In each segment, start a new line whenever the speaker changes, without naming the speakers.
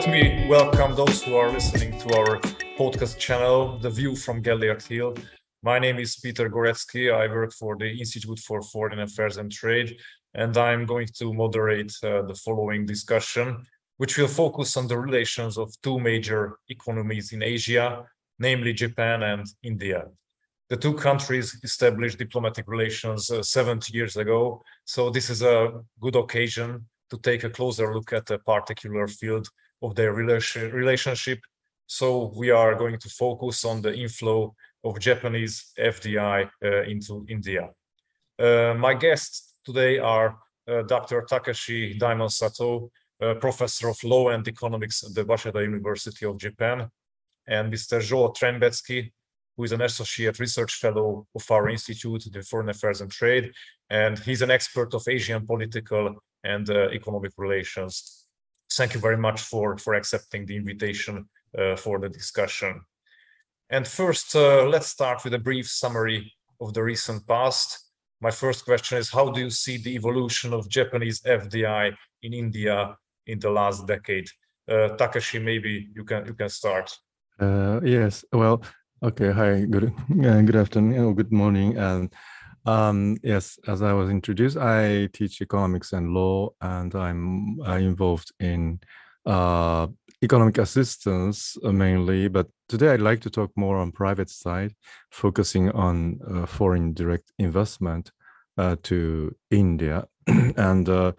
let me welcome those who are listening to our podcast channel, The View from Gellért Hill. My name is Peter Goreczky. I work for the Institute for Foreign Affairs and Trade, and I'm going to moderate uh, the following discussion, which will focus on the relations of two major economies in Asia, namely Japan and India. The two countries established diplomatic relations uh, 70 years ago, so this is a good occasion to take a closer look at a particular field of their relationship. So we are going to focus on the inflow of Japanese FDI uh, into India. Uh, my guests today are uh, Dr. Takeshi Daimon Sato, professor of law and economics at the Waseda University of Japan, and Mr. Zsolt Trembeczki, who is an associate research fellow of our institute, the Foreign Affairs and Trade, and he's an expert of Asian political and uh, economic relations. Thank you very much for, for accepting the invitation uh, for the discussion. And first, uh, let's start with a brief summary of the recent past. My first question is, how do you see the evolution of Japanese FDI in India in the last decade? Uh, Takeshi, maybe you can you can start.
Uh, yes. Well, okay. Hi. Good. Uh, good afternoon good morning. And um, yes, as I was introduced, I teach economics and law, and I'm uh, involved in uh, economic assistance uh, mainly, but today I'd like to talk more on private side, focusing on uh, foreign direct investment uh, to India. and uh,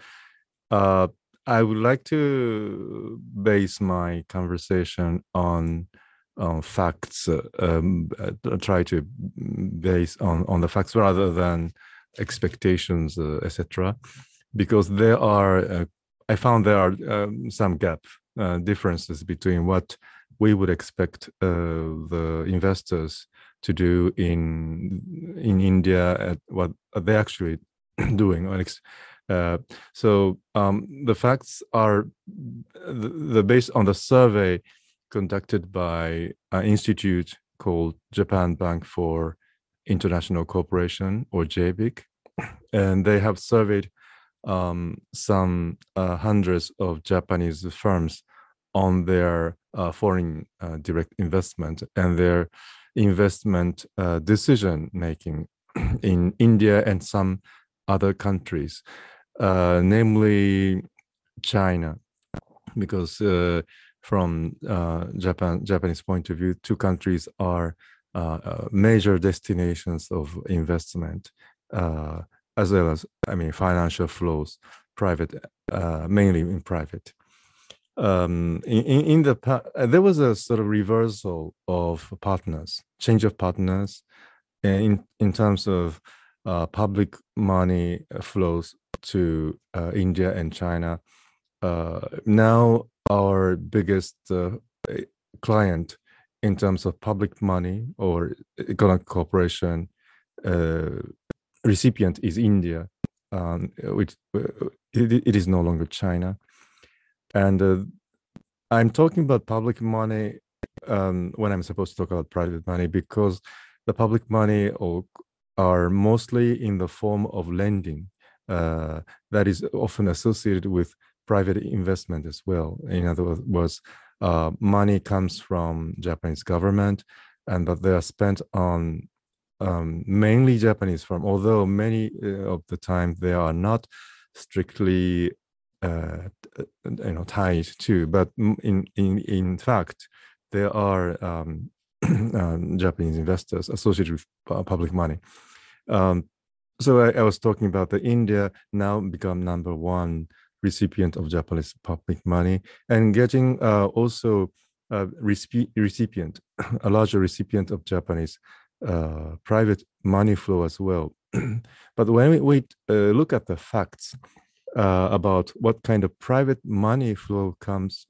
uh, I would like to base my conversation on on facts, um, try to base on, on the facts rather than expectations, etc. Because there are, I found there are um, some gap uh, differences between what we would expect uh, the investors to do in in India at what they actually doing. Uh, so um, the facts are the, the based on the survey conducted by an institute called Japan Bank for International Cooperation or JBIC, and they have surveyed um, some uh, hundreds of Japanese firms on their uh, foreign uh, direct investment and their investment uh, decision making in India and some other countries, uh, namely China, because uh, from Japan Japanese point of view, two countries are major destinations of investment as well as I mean financial flows, private, uh, mainly in private. Um, in, in the uh, there was a sort of reversal of partners, change of partners, in in terms of uh, public money flows to uh, India and China. Uh, now our biggest uh, client in terms of public money or economic cooperation recipient is India, um, which uh, it, it is no longer China. And uh, I'm talking about public money um, when I'm supposed to talk about private money because the public money or, are mostly in the form of lending uh, that is often associated with private investment as well. In other words, uh, money comes from Japanese government and that they are spent on um, mainly Japanese firm, although many uh, of the time they are not strictly uh, you know tied to, but in in in fact there are um, um, Japanese investors associated with public money. Um, so I, I, was talking about the India now become number one recipient of Japanese public money and getting uh, also a recipient, a larger recipient of Japanese uh, private money flow as well. but when we, uh, look at the facts uh, about what kind of private money flow comes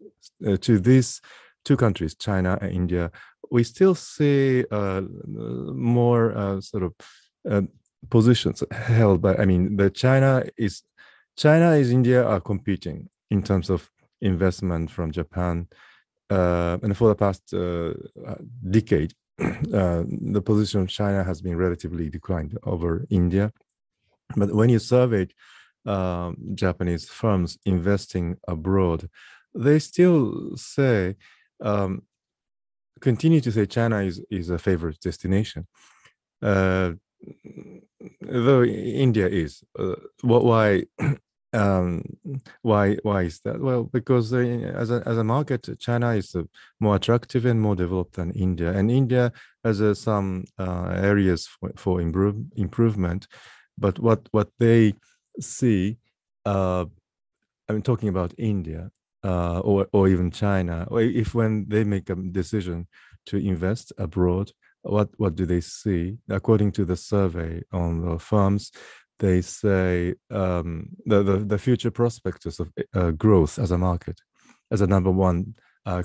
uh, to these two countries, China and India, we still see uh, more sort of positions held by. I mean, the China is China and India are competing in terms of investment from Japan. Uh, and for the past uh, decade, uh, the position of China has been relatively declined over India. But when you surveyed um, Japanese firms investing abroad, they still say, um, continue to say China is, is a favorite destination. Uh, though India is. Uh, why? Um, why? Why is that? Well, because uh, as a as a market, China is uh, more attractive and more developed than India, and India has uh, some uh, areas for, for improve, improvement. But what what they see, uh, I'm talking about India or or even China, if when they make a decision to invest abroad, what what do they see according to the survey on the firms they say um, the, the, the future prospects of uh, growth as a market as a number one uh,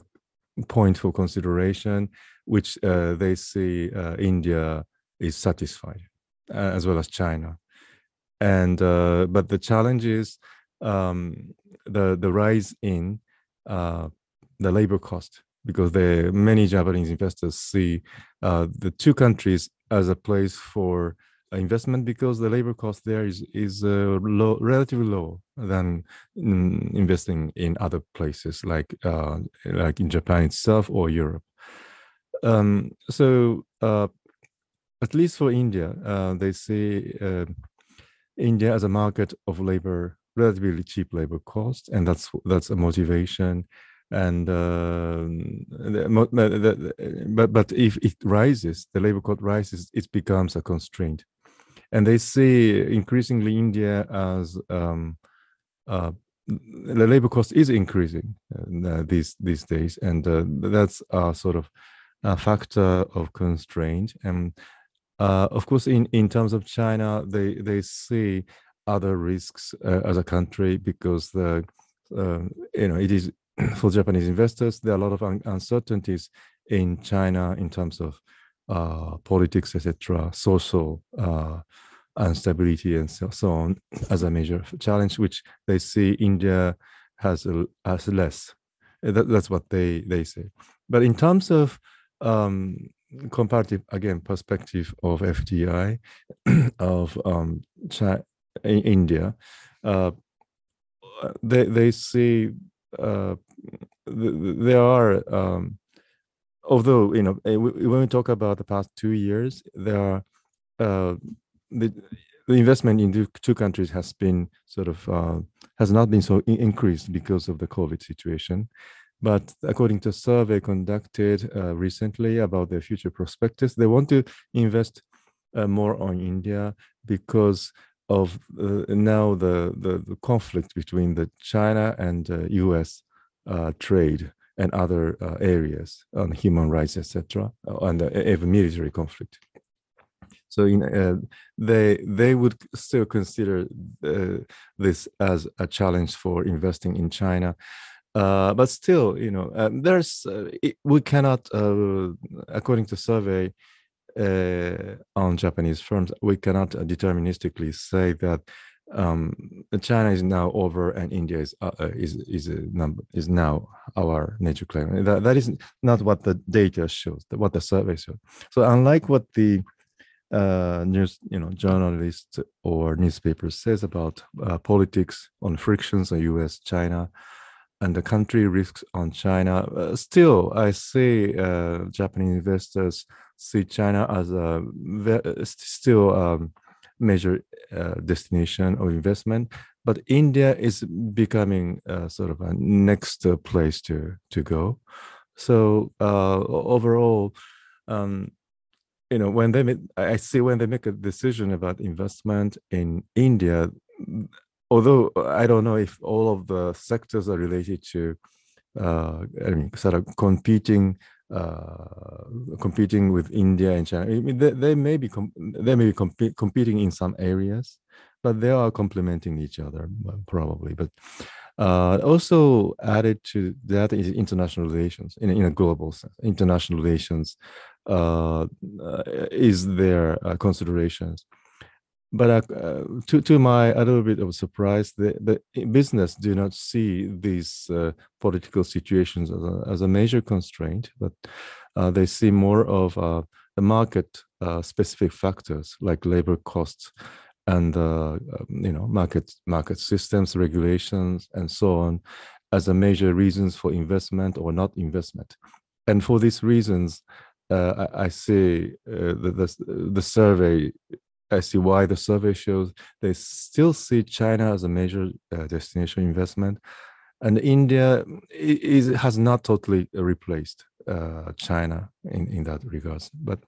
point for consideration which uh, they see uh, india is satisfied uh, as well as china. And uh, but the challenge is um, the the rise in the labor cost because the many Japanese investors see the two countries as a place for investment because the labor cost there is is uh, low, relatively low than in investing in other places like uh, like in Japan itself or Europe. Um, so uh, at least for India, uh, they see uh, India as a market of labor, relatively cheap labor cost, and that's that's a motivation and uh, but but if it rises the labor cost rises it becomes a constraint and they see increasingly india as um, uh, the labor cost is increasing uh, these these days. And uh, that's a sort of a factor of constraint. And uh, of course in in terms of china they they see other risks uh, as a country because the you know it is for Japanese investors, there are a lot of un- uncertainties in China in terms of uh, politics, etc., social uh, instability, and so, so, on as a major challenge, which they see India has a, has less. Uh, that, that's what they they say. But in terms of um, comparative, again, perspective of FDI of um, China, India, uh, they they see uh, there are um, although you know eh, when we talk about the past two years there are uh, the, the investment in the two countries has been sort of uh, has not been so increased because of the covid situation but according to a survey conducted uh, recently about their future prospectus they want to invest uh, more on india because of uh, now the, the, the conflict between the China and uh, U.S. Uh, trade and other uh, areas on human rights, etc., uh, and even military conflict. So in, uh, they they would still consider this as a challenge for investing in China. but still, you know, there's it, we cannot, according to survey, uh, on Japanese firms, we cannot deterministically say that um, China is now over and India is uh, uh is is number is now our nature claim. That that is not what the data shows. What the survey shows. So unlike what the uh, news, you know, journalists or newspapers says about uh, politics on frictions on U.S. China and the country risks on China. Uh, still, I see uh, Japanese investors see China as a still um, major uh, destination of investment, but India is becoming uh, sort of a next place to to go. So uh, overall, um, you know, when they make, I see when they make a decision about investment in India, although I don't know if all of the sectors are related to, uh, I mean, sort of competing uh, competing with India and China. I mean, they, they may be they may be comp- competing in some areas, but they are complementing each other probably. But uh, also added to that is international relations in, in a global sense. International relations uh, uh is their uh, considerations but uh, uh, to to my a little bit of surprise, the, the business do not see these uh, political situations as a, as a major constraint, but uh, they see more of uh, the market uh, specific factors like labor costs and um, you know market market systems, regulations, and so on, as a major reasons for investment or not investment. And for these reasons, uh, I, I, see uh, the, the, the survey. I see why the survey shows they still see China as a major uh, destination investment, and India is, has not totally replaced uh, China in, in that regards. But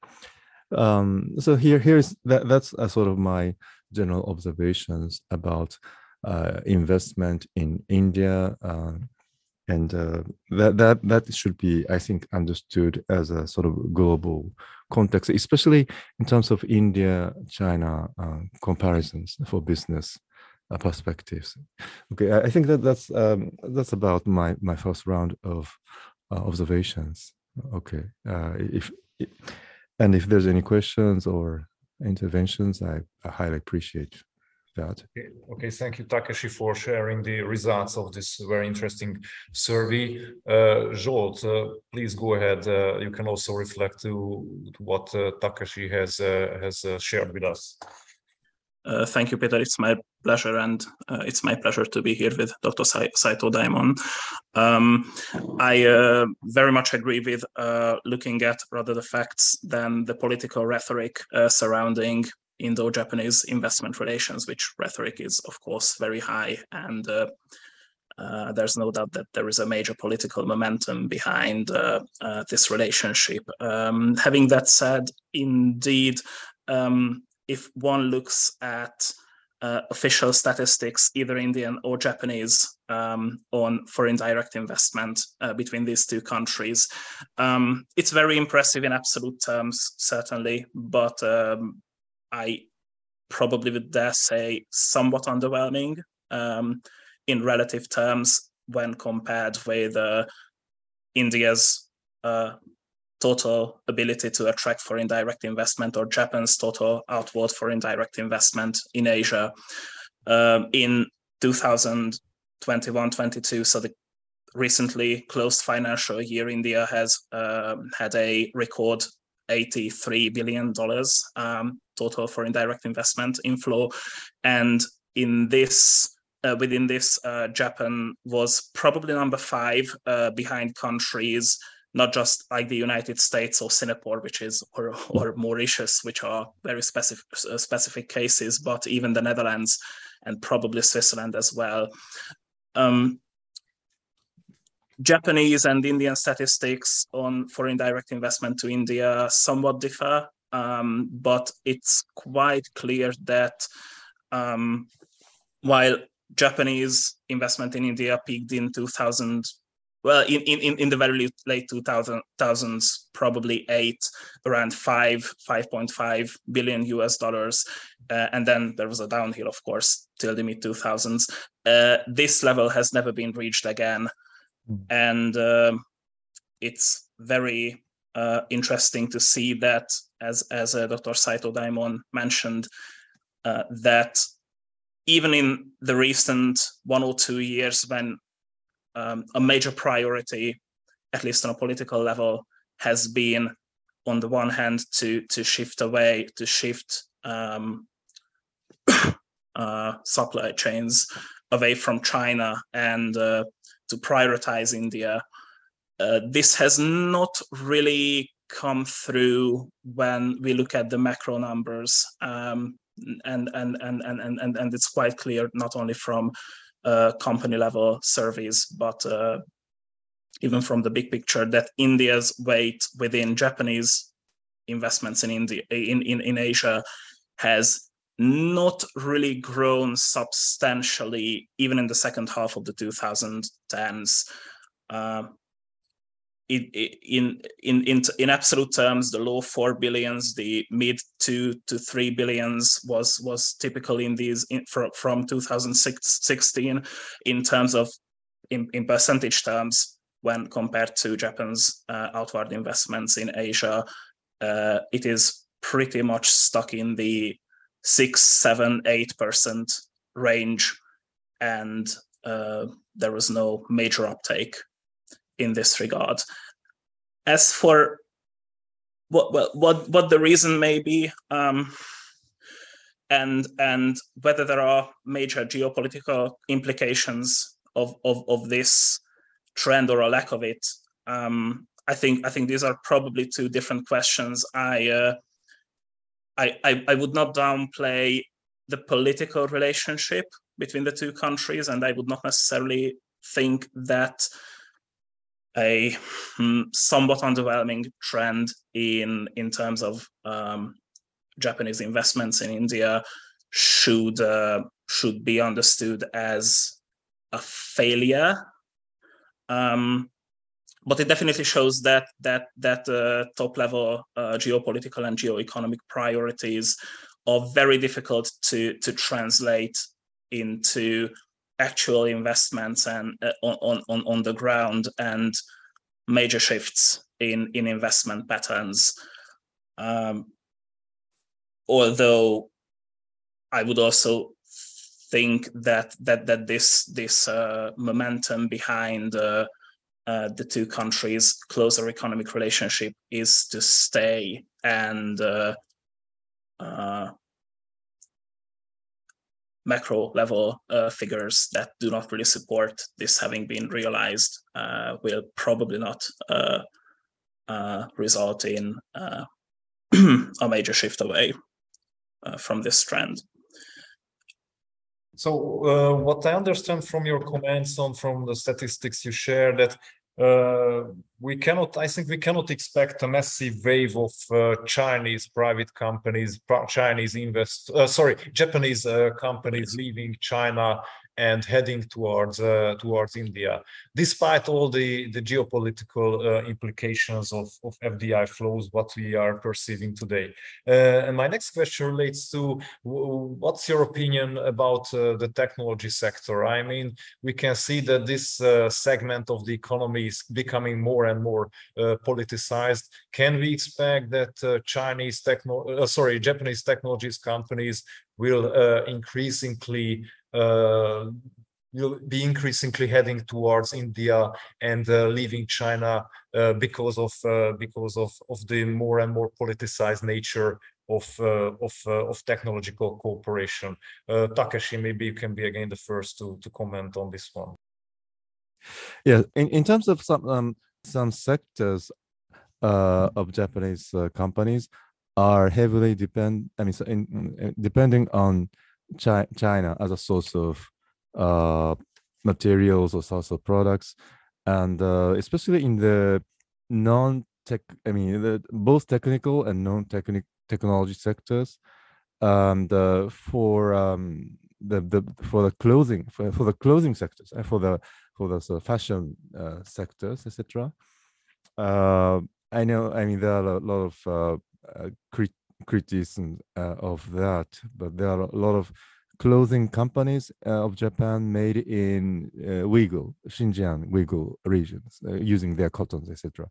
um, so here here's that that's a sort of my general observations about uh, investment in India. Uh, and uh, that that that should be, I think, understood as a sort of global context, especially in terms of India-China uh, comparisons for business uh, perspectives. Okay, I, I, think that that's um, that's about my my first round of uh, observations. Okay, uh, if and if there's any questions or interventions, I, I highly appreciate that.
Okay. okay, thank you, Takeshi, for sharing the results of this very interesting survey. Uh, Zsolt, uh, please go ahead. Uh, you can also reflect to, to what uh, Takeshi has uh, has uh, shared with us.
Uh, thank you, Peter. It's my pleasure, and uh, it's my pleasure to be here with Dr. Saito Daimon. Um, I uh, very much agree with looking at rather the facts than the political rhetoric surrounding Indo-Japanese investment relations, which rhetoric is, of course, very high. And uh, uh, there's no doubt that there is a major political momentum behind uh, uh this relationship. Um, having that said, indeed, um, if one looks at uh, official statistics, either Indian or Japanese, um, on foreign direct investment uh, between these two countries. Um, it's very impressive in absolute terms, certainly, but um, I probably would dare say somewhat underwhelming um, in relative terms when compared with uh, India's uh, total ability to attract foreign direct investment or Japan's total outward foreign direct investment in Asia um, in 2021-22. So the recently closed financial year, India has um, had a record 83 billion dollars um, total for indirect investment inflow, and in this. Uh, within this, uh, Japan was probably number five uh, behind countries not just like the United States or Singapore, which is or or Mauritius, which are very specific specific cases, but even the Netherlands and probably Switzerland as well. Um, Japanese and Indian statistics on foreign direct investment to India somewhat differ, um, but it's quite clear that um, while Japanese investment in India peaked in 2000, well, in, in, in the very late 2000s, probably eight, around five, 5.5 billion US dollars. Uh, and then there was a downhill, of course, till the mid 2000s. Uh, this level has never been reached again and um, it's very uh, interesting to see that, as as uh, Dr. Saito Daimon mentioned, uh, that even in the recent one or two years, when um, a major priority, at least on a political level, has been on the one hand to to shift away to shift um, uh, supply chains away from China and uh, to prioritize India. Uh, this has not really come through when we look at the macro numbers, um, and, and, and, and, and, and it's quite clear not only from uh, company level surveys, but uh, even from the big picture that India's weight within Japanese investments in India in, in, in Asia has not really grown substantially, even in the second half of the 2010s. Uh, in, in in in absolute terms, the low four billions, the mid two to three billions was was typical in these in, from from 2016 in terms of in, in percentage terms when compared to Japan's uh, outward investments in Asia. Uh, it is pretty much stuck in the six, seven, eight percent range, and uh, there was no major uptake in this regard. As for what what what, the reason may be, um, and and whether there are major geopolitical implications of, of, of this trend or a lack of it. Um, I think I think these are probably two different questions. I, uh, I, I I would not downplay the political relationship between the two countries, and I would not necessarily think that a hmm, somewhat underwhelming trend in in terms of um, Japanese investments in India should uh, should be understood as a failure. Um, but it definitely shows that that that uh, top level uh, geopolitical and geoeconomic priorities are very difficult to to translate into actual investments and uh, on, on on the ground and major shifts in in investment patterns. Um, although i would also think that that that this this uh, momentum behind uh, uh, the two countries closer economic relationship is to stay and uh, uh, macro level uh, figures that do not really support this having been realized uh, will probably not uh, uh result in uh, a major shift away uh, from this trend.
So what I understand from your comments on from the statistics you share that we cannot i think we cannot expect a massive wave of uh, chinese private companies chinese invest uh, sorry japanese uh, companies leaving china and heading towards uh, towards India, despite all the the geopolitical uh, implications of, of FDI flows, what we are perceiving today. Uh, and my next question relates to what's your opinion about uh, the technology sector? I mean, we can see that this uh, segment of the economy is becoming more and more uh, politicized. Can we expect that Chinese techno, sorry, Japanese technologies companies will increasingly will be increasingly heading towards India and uh, leaving China uh, because of uh, because of of the more and more politicized nature of uh, of uh, of technological cooperation. Takeshi, maybe you can be again the first to to comment on this one.
Yeah, in, in terms of some um, some sectors of Japanese companies are heavily depend. I mean, so in, depending on Chi China as a source of uh, materials or source of products, and uh, especially in the non-tech, I mean, the, both technical and non-technical technology sectors. And uh, for um, the, the for the clothing for, for the clothing sectors and for the for the sort of fashion uh, sectors, etc. Uh, I know. I mean, there are a lot of uh, uh, crit criticism uh, of that, but there are a lot of clothing companies uh, of Japan made in uh, Uyghur, Xinjiang, Uyghur regions, using their cottons, etc.,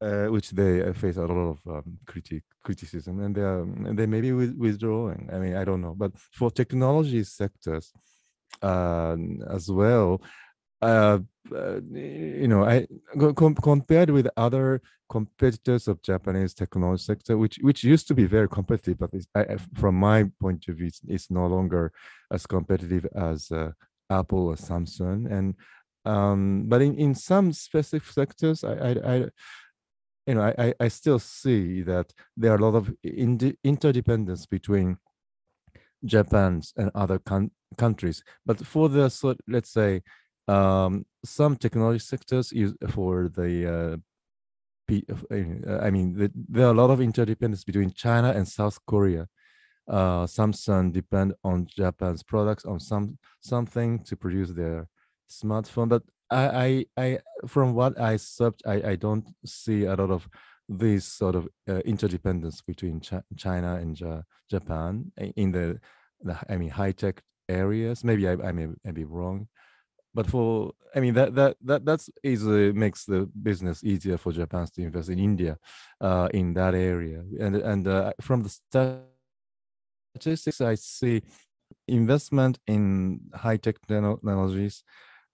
uh, which they uh, face a lot of um, critic criticism, and they are, they may be withdrawing. I mean, I don't know, but for technology sectors uh, as well, uh, you know, I com compared with other competitors of Japanese technology sector, which which used to be very competitive, but I, from my point of view, it's, it's, no longer as competitive as uh, Apple or Samsung. And um, but in, in some specific sectors, I, I, I you know, I, I still see that there are a lot of interdependence between Japan's and other countries. But for the let's say um, some technology sectors use for the uh, uh, I mean, there are a lot of interdependence between China and South Korea. Uh, Samsung depend on Japan's products on some something to produce their smartphone. But I, I, I from what I searched, I, I don't see a lot of this sort of uh, interdependence between Ch China and ja Japan in the, the, I mean, high tech areas. Maybe I, I may, may be wrong but for i mean that that that that's easily makes the business easier for japan to invest in india uh, in that area. And and uh, from the statistics i see investment in high tech technologies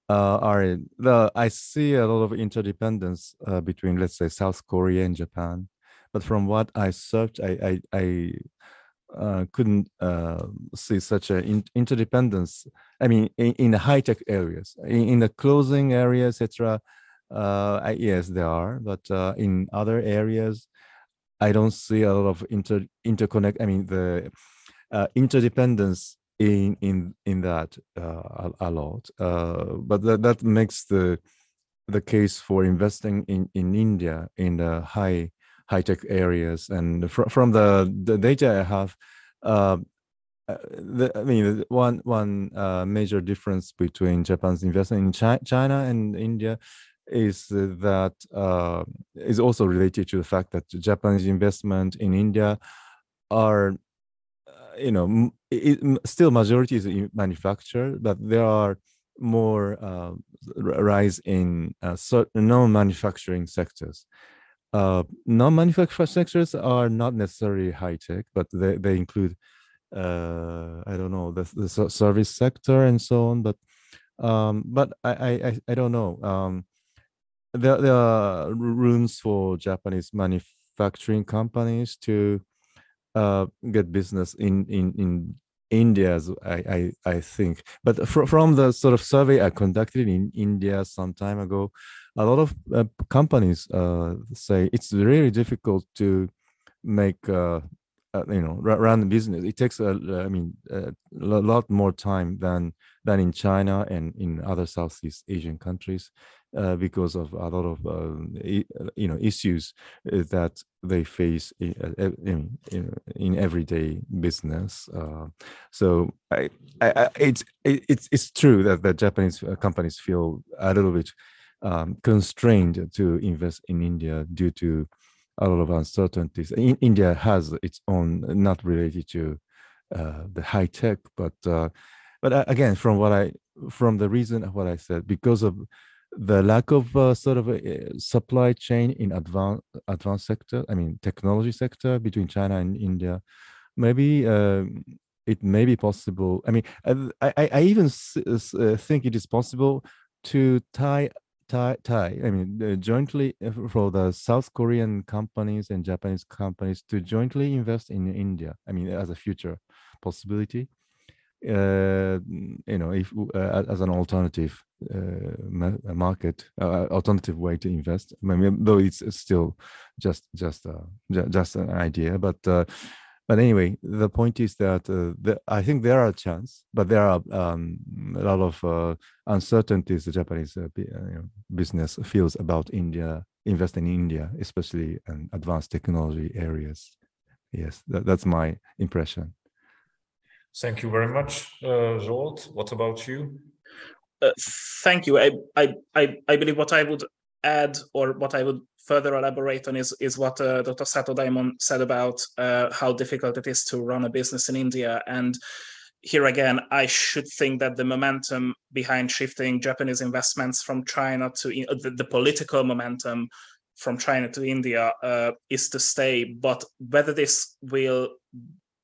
uh, are the i see a lot of interdependence uh, between let's say south korea and japan. But from what i searched i i, I uh, couldn't uh, see such an in interdependence. I mean, in, in the high tech areas, in, in, the clothing area, etc. Uh, yes, there are, but uh, in other areas, I don't see a lot of inter interconnect. I mean, the uh, interdependence in in in that uh, a, a, lot. but that that makes the the case for investing in in India in the high high tech areas. And fr from the the data I have, uh, uh, the, I mean, one one uh, major difference between Japan's investment in Chi China and India is that uh, is also related to the fact that Japanese investment in India are, uh, you know, it, still majority is manufacture, but there are more uh, rise in uh, non-manufacturing sectors. Uh, non-manufacturing sectors are not necessarily high tech, but they, they include, uh, I don't know, the, the service sector and so on. But um, but I, I, I don't know. Um, there, there are rooms for Japanese manufacturing companies to uh, get business in, in, in India, I, I, I think. But fr from the sort of survey I conducted in India some time ago, a lot of uh, companies uh, say it's really difficult to make uh, uh you know run the business. It takes a, I mean, a lot more time than than in China and in other Southeast Asian countries uh, because of a lot of um, you know issues uh, that they face in, in, in everyday business. Uh, so I, I, it's it's it's true that the Japanese uh, companies feel a little bit um, constrained to invest in India due to a lot of uncertainties. In, India has its own, not related to uh, the high tech, but uh, but again, from what I from the reason of what I said, because of the lack of uh, sort of a supply chain in advanced advanced sector i mean technology sector between china and india maybe uh, it may be possible i mean i i, I even uh, think it is possible to tie tie tie i mean uh, jointly uh, for the south korean companies and japanese companies to jointly invest in india i mean as a future possibility uh, you know, if uh, as an alternative uh, market, uh, alternative way to invest. I mean, though it's still just just uh, just an idea, but uh, but anyway, the point is that the, I think there are a chance, but there are um, a lot of uncertainties the Japanese business feels about India, investing in India, especially in advanced technology areas. Yes, that, that's my impression.
Thank you very much, uh, Zsolt. What about you?
Uh, thank you. I, I, I, I believe what I would add or what I would further elaborate on is, is what uh, Dr. Sato Daimon said about uh, how difficult it is to run a business in India. And here again, I should think that the momentum behind shifting Japanese investments from China to uh, the, the political momentum from China to India uh, is to stay. But whether this will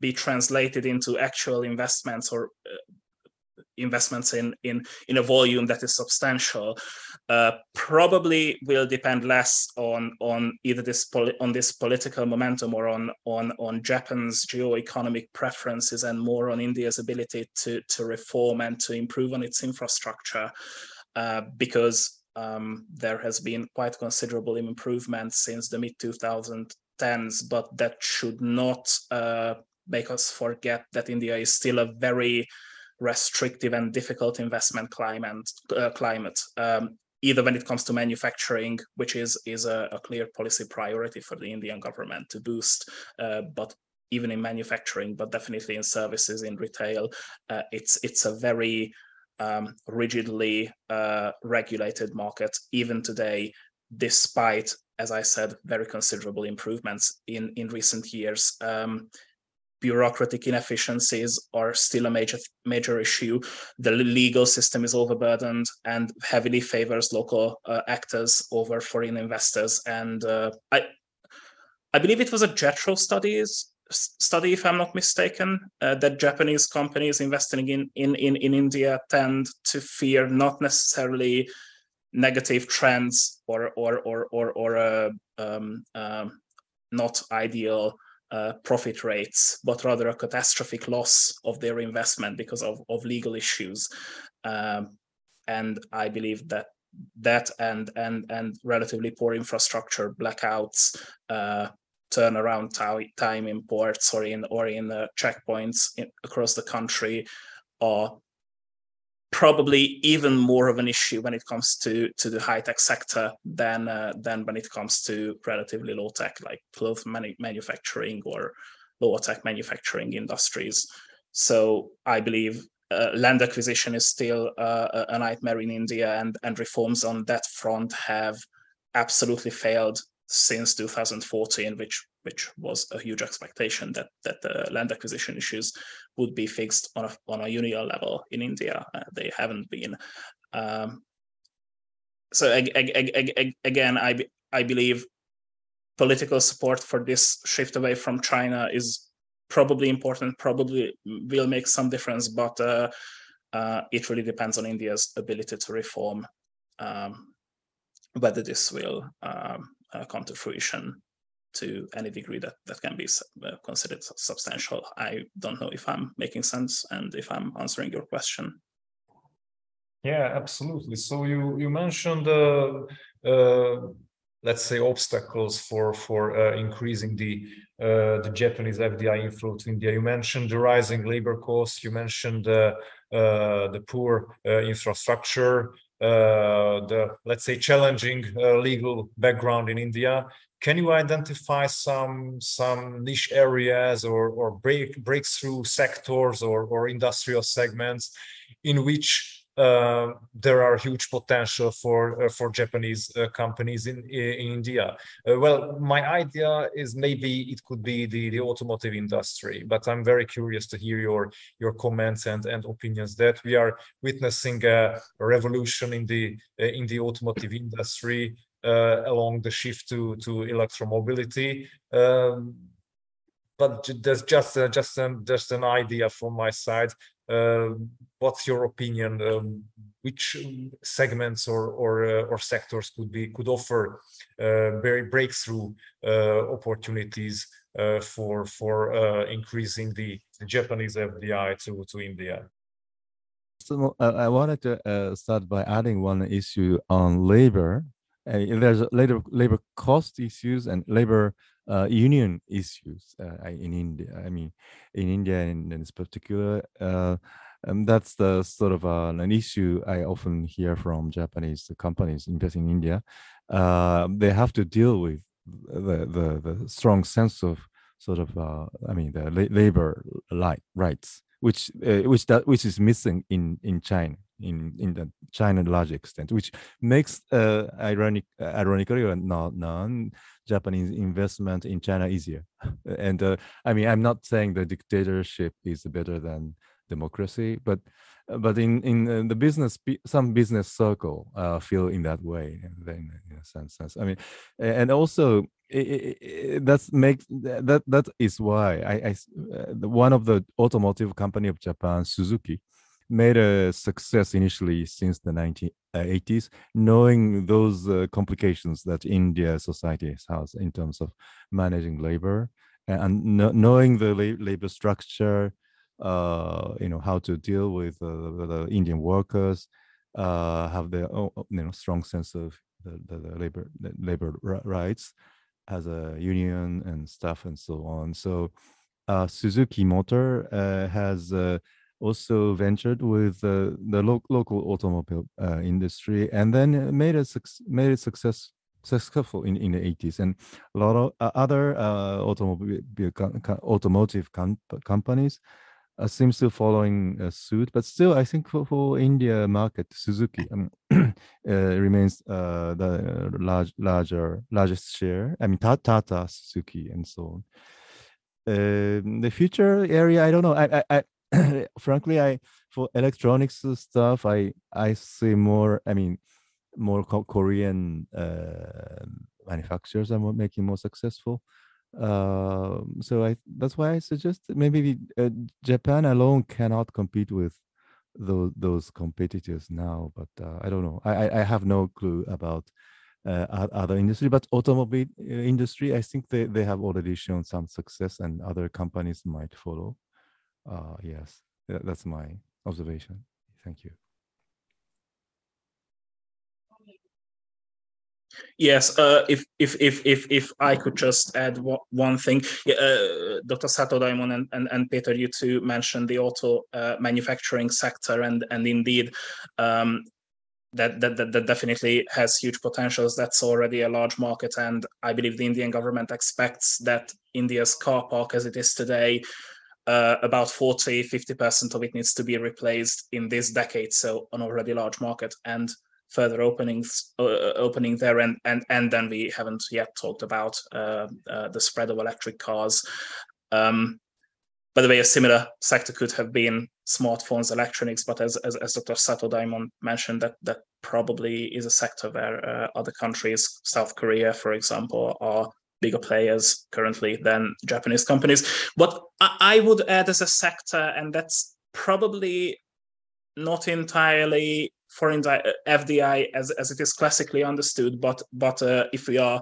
be translated into actual investments or uh, investments in in in a volume that is substantial uh, probably will depend less on on either this on this political momentum or on on on Japan's geo-economic preferences and more on India's ability to to reform and to improve on its infrastructure uh, because um, there has been quite considerable improvement since the mid 2010s but that should not uh, make us forget that India is still a very restrictive and difficult investment climate. Uh, climate. Um, either when it comes to manufacturing, which is is a, a, clear policy priority for the Indian government to boost, uh, but even in manufacturing, but definitely in services, in retail, uh, it's it's a very um, rigidly uh, regulated market even today, despite, as I said, very considerable improvements in in recent years. Um, bureaucratic inefficiencies are still a major major issue. The legal system is overburdened and heavily favors local uh, actors over foreign investors. And uh, I I believe it was a JETRO studies study, if I'm not mistaken, uh, that Japanese companies investing in, in in in India tend to fear not necessarily negative trends or or or or or uh, um, um, not ideal uh, profit rates, but rather a catastrophic loss of their investment because of, of legal issues. Um, and I believe that that and and and relatively poor infrastructure, blackouts, uh, turnaround time in ports or in or in uh, checkpoints in, across the country are probably even more of an issue when it comes to to the high tech sector than uh, than when it comes to relatively low tech like cloth manu- manufacturing or lower tech manufacturing industries. So I believe uh, land acquisition is still uh, a nightmare in India, and and reforms on that front have absolutely failed since 2014, which which was a huge expectation that that the land acquisition issues would be fixed on a on a union level in India. Uh, they haven't been. Um, so ag- ag- ag- again, I I believe political support for this shift away from China is probably important. Probably will make some difference, but uh, uh, it really depends on India's ability to reform. Um, whether this will um, uh, come to fruition to any degree that that can be uh, considered substantial. I don't know if I'm making sense and if I'm answering your question.
Yeah, absolutely. So you you mentioned uh, uh, let's say obstacles for for uh, increasing the uh, the Japanese FDI inflow to India. You mentioned the rising labor costs. You mentioned uh, the poor infrastructure. the let's say challenging legal background in India can you identify some some niche areas or or break breakthrough sectors or or industrial segments in which uh, there are huge potential for uh, for Japanese uh, companies in, in India. Uh, well, my idea is maybe it could be the, the automotive industry, but I'm very curious to hear your your comments and, and opinions that we are witnessing a, revolution in the uh, in the automotive industry along the shift to to electromobility. Um, but there's just uh, just an just an idea from my side. Uh, what's your opinion? Um, which segments or or uh, or sectors could be could offer uh, very breakthrough uh, opportunities for for increasing the, the, Japanese FDI to to India?
So I wanted to start by adding one issue on labor uh, there's labor labor cost issues and labor uh, union issues uh, in India. I mean, in India in, in this particular, uh, and that's the sort of uh, an issue I often hear from Japanese companies investing in India. Uh, they have to deal with the, the, the strong sense of sort of I mean the labor like rights, which which that which is missing in in China in in the China large extent, which makes uh, ironic uh, ironically or not non-Japanese investment in China easier. and uh, I mean, I'm not saying the dictatorship is better than democracy, but but in in uh, the business some business circle uh, feel in that way in, in a sense, i mean and also it, it, that's makes that that is why i, I uh, one of the automotive company of japan suzuki made a success initially since the 1980s, knowing those uh, complications that India society has in terms of managing labor and knowing the labor structure, uh, you know, how to deal with uh, the Indian workers, uh, have their own, you know, strong sense of the, the, the labor the labor rights as a union and stuff and so on. So uh, Suzuki Motor uh, has also ventured with uh, the lo local automobile uh, industry and then made it made it success successful in, in the 80s and a lot of uh, other uh, automobile automotive com companies uh, seems to following uh, suit but still i think for, for india market suzuki um, remains the large larger largest share i mean tata suzuki and so on. Um, the future area i don't know. I, I frankly, I for electronics stuff, I I see more. I mean, more Korean uh, manufacturers are making more successful. Uh, so I that's why I suggest maybe uh, Japan alone cannot compete with those those competitors now. But uh, I don't know. I I have no clue about uh, other industry. But automobile uh, industry, I think they, they have already shown some success, and other companies might follow. Uh, yes, that's my observation. Thank you.
Yes, uh, if, if if if if I could just add one thing, uh, Dr. Sato Daimon and, and, and Peter, you two mentioned the auto uh, manufacturing sector, and and indeed, um, that, that, that that definitely has huge potentials. That's already a large market, and I believe the Indian government expects that India's car park, as it is today, uh, about 40 50% of it needs to be replaced in this decade so an already large market and further openings uh, uh, opening there. And and and then we haven't yet talked about uh, uh, the spread of electric cars. Um, by the way a similar sector could have been smartphones electronics but as as, as dr sato daimon mentioned that that probably is a sector where uh, other countries south korea for example are bigger players currently than japanese companies. What i would add as a sector and that's probably not entirely foreign FDI as, as it is classically understood, but but uh, if we are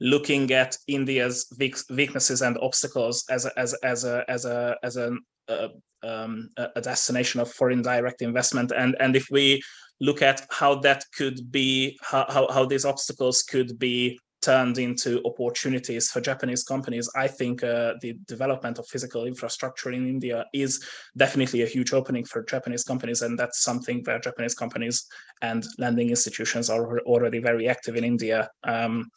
looking at India's weaknesses and obstacles as a, as as a as a as a, uh, um, a destination of foreign direct investment, and and if we look at how that could be how how, how these obstacles could be turned into opportunities for Japanese companies, I think uh, the development of physical infrastructure in India is definitely a huge opening for Japanese companies, and that's something where Japanese companies and lending institutions are already very active in India. Um,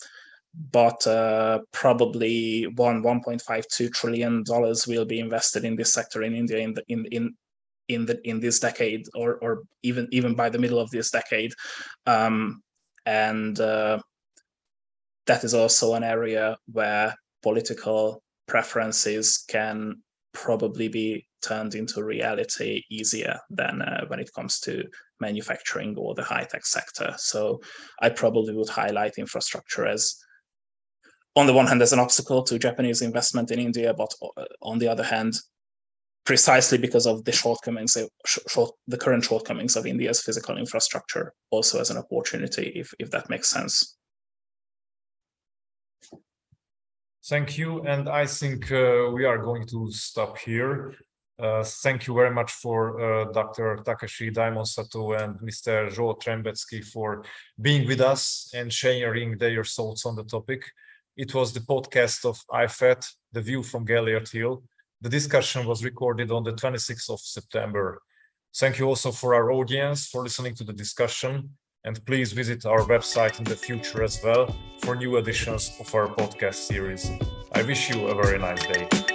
but uh, probably one 1.52 trillion dollars will be invested in this sector in India in the, in in in the in this decade or or even even by the middle of this decade um, and uh, that is also an area where political preferences can probably be turned into reality easier than uh, when it comes to manufacturing or the high tech sector. So I probably would highlight infrastructure as, on the one hand, as an obstacle to Japanese investment in India, but uh, on the other hand, precisely because of the shortcomings, short, the current shortcomings of India's physical infrastructure, also as an opportunity, if, if that makes sense.
Thank you. And I think uh, we are going to stop here. Uh, thank you very much for uh, Dr. Takeshi Daimon Sato and Mr. Zsolt Trembeczki for being with us and sharing their thoughts on the topic. It was the podcast of IFAT, The View from Gellért Hill. The discussion was recorded on the 26th of September. Thank you also for our audience for listening to the discussion and please visit our website in the future as well for new editions of our podcast series. I wish you a very nice day.